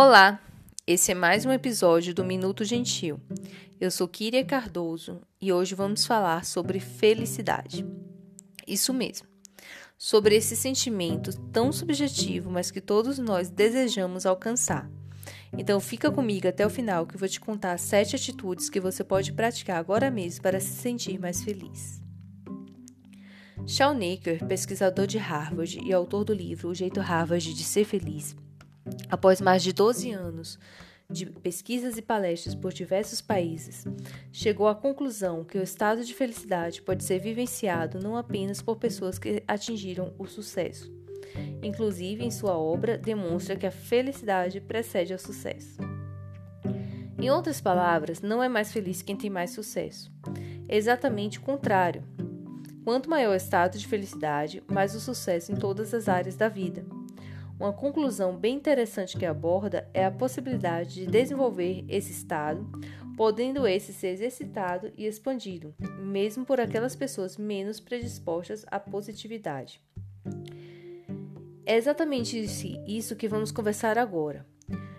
Olá, esse é mais um episódio do Minuto Gentil. Eu sou Kíria Cardoso e hoje vamos falar sobre felicidade. Isso mesmo, sobre esse sentimento tão subjetivo, mas que todos nós desejamos alcançar. Então fica comigo até o final que eu vou te contar sete atitudes que você pode praticar agora mesmo para se sentir mais feliz. Shawn Naker, pesquisador de Harvard e autor do livro O Jeito Harvard de Ser Feliz, Após mais de 12 anos de pesquisas e palestras por diversos países, chegou à conclusão que o estado de felicidade pode ser vivenciado não apenas por pessoas que atingiram o sucesso. Inclusive, em sua obra, demonstra que a felicidade precede ao sucesso. Em outras palavras, não é mais feliz quem tem mais sucesso. É exatamente o contrário. Quanto maior o estado de felicidade, mais o sucesso em todas as áreas da vida. Uma conclusão bem interessante que aborda é a possibilidade de desenvolver esse estado, podendo esse ser exercitado e expandido, mesmo por aquelas pessoas menos predispostas à positividade. É exatamente isso que vamos conversar agora.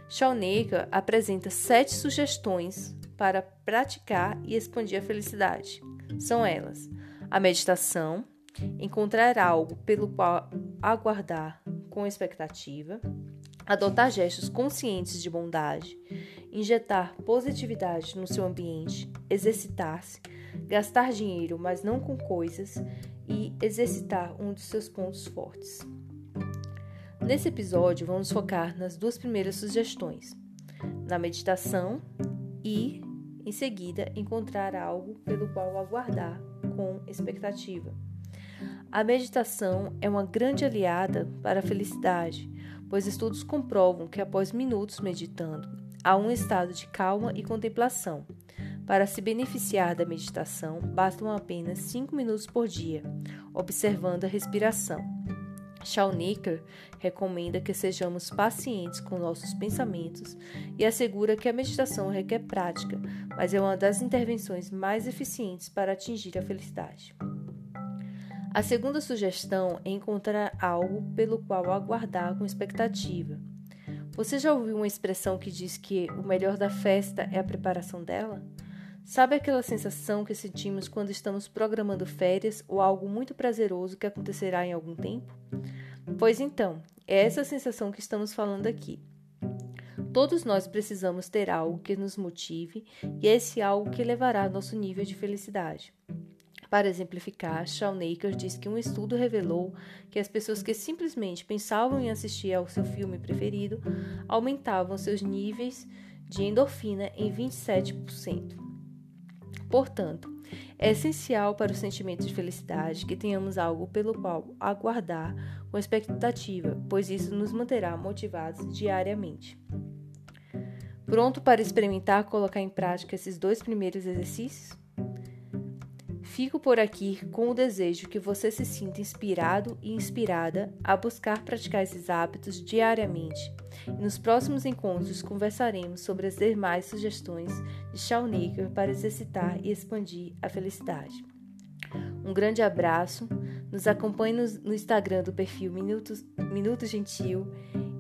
Shawneka apresenta sete sugestões para praticar e expandir a felicidade. São elas: a meditação, encontrar algo pelo qual aguardar com expectativa, adotar gestos conscientes de bondade, injetar positividade no seu ambiente, exercitar-se, gastar dinheiro, mas não com coisas, e exercitar um dos seus pontos fortes. Nesse episódio, vamos focar nas duas primeiras sugestões: na meditação e, em seguida, encontrar algo pelo qual aguardar com expectativa. A meditação é uma grande aliada para a felicidade, pois estudos comprovam que após minutos meditando, há um estado de calma e contemplação. Para se beneficiar da meditação, bastam apenas 5 minutos por dia, observando a respiração. Shawnnecker recomenda que sejamos pacientes com nossos pensamentos e assegura que a meditação requer prática, mas é uma das intervenções mais eficientes para atingir a felicidade. A segunda sugestão é encontrar algo pelo qual aguardar com expectativa. Você já ouviu uma expressão que diz que o melhor da festa é a preparação dela? Sabe aquela sensação que sentimos quando estamos programando férias ou algo muito prazeroso que acontecerá em algum tempo? Pois então, é essa sensação que estamos falando aqui. Todos nós precisamos ter algo que nos motive e é esse algo que levará nosso nível de felicidade. Para exemplificar, Shawnnaker diz que um estudo revelou que as pessoas que simplesmente pensavam em assistir ao seu filme preferido aumentavam seus níveis de endorfina em 27%. Portanto, é essencial para o sentimento de felicidade que tenhamos algo pelo qual aguardar com expectativa, pois isso nos manterá motivados diariamente. Pronto para experimentar colocar em prática esses dois primeiros exercícios? Fico por aqui com o desejo que você se sinta inspirado e inspirada a buscar praticar esses hábitos diariamente. E nos próximos encontros conversaremos sobre as demais sugestões de Shawnneker para exercitar e expandir a felicidade. Um grande abraço. Nos acompanhe no, Instagram do perfil Minutos, Minuto Gentil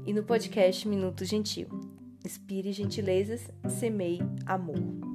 e no podcast Minuto Gentil. Inspire gentilezas, semeie amor.